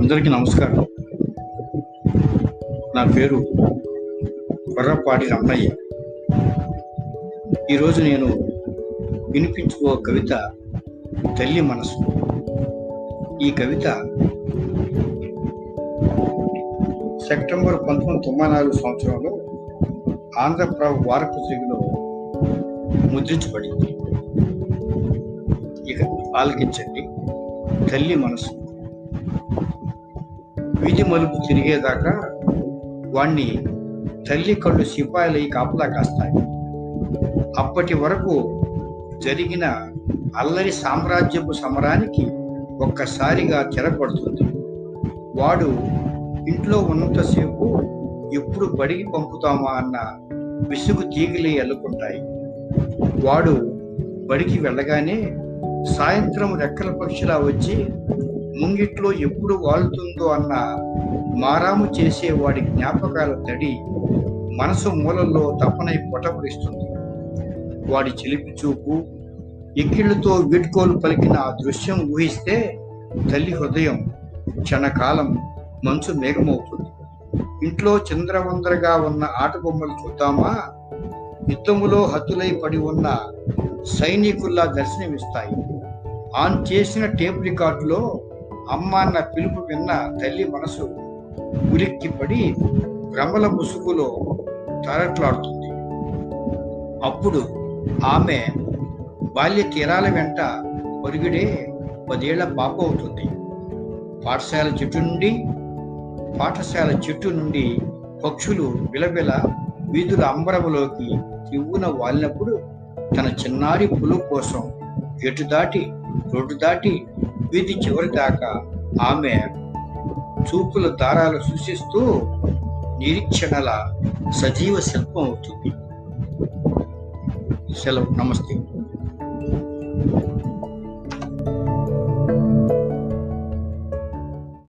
అందరికీ నమస్కారం. నా పేరు కొర్రపాటి రమణయ్య. ఈరోజు నేను వినిపించుకో కవిత తల్లి మనసు. ఈ కవిత సెప్టెంబర్ పంతొమ్మిది తొంభై నాలుగు సంవత్సరంలో ఆంధ్రప్రభ వారపత్రికలో ముద్రించబడింది. ఇక ఆలకించండి. తల్లి మనసు. వీధి మలుపు తిరిగేదాకా వాణ్ణి తల్లి కళ్ళు సిపాయిలై కాపలా కాస్తాయి. అప్పటి వరకు జరిగిన అల్లరి సామ్రాజ్యపు సమరానికి ఒక్కసారిగా తెరపడుతుంది వాడు ఇంట్లో ఉన్నంతసేపు ఎప్పుడు బడికి పంపుతామా అన్న విసుగు తీగిలి అల్లుకుంటాయి. వాడు బడికి వెళ్ళగానే సాయంత్రం రెక్కల పక్షిలా వచ్చి ముంగిట్లో ఎప్పుడు వాళ్తుందో అన్న మారాము చేసే వాడి జ్ఞాపకాల తడి మనసు మూలల్లో తపనై పొటపరిస్తుంది. వాడి చిలిపి చూపు ఎక్కిళ్ళతో వీడ్కోలు పలికిన ఆ దృశ్యం ఊహిస్తే తల్లి హృదయం క్షణకాలం మంచు మేఘమవుతుంది. ఇంట్లో చంద్రవందరగా ఉన్న ఆట బొమ్మలు చూద్దామా? యుద్ధములో హత్తులై పడి ఉన్న సైనికుల్లా దర్శనమిస్తాయి. ఆన్ చేసిన టేప్ రికార్డులో అమ్మ అన్న పిలుపు విన్న తల్లి మనసు ఉలిక్కిపడి భ్రమల ముసుగులో తరట్లాడుతుంది. అప్పుడు ఆమె బాల్య తీరాల వెంట పొరుగుడే పదేళ్ళ పాప అవుతుంది. పాఠశాల చెట్టు నుండి పాఠశాల చెట్టు నుండి పక్షులు విలవిల వీధుల అంబరములోకి తివ్వున వాలినప్పుడు తన చిన్నారి పులు కోసం ఎటు దాటి రోడ్డు దాటి వీటి చివరి దాకా ఆమె చూపుల దారాలు సూచిస్తూ నిరీక్షణల సజీవ శిల్పం అవుతుంది. సెలవు. నమస్తే.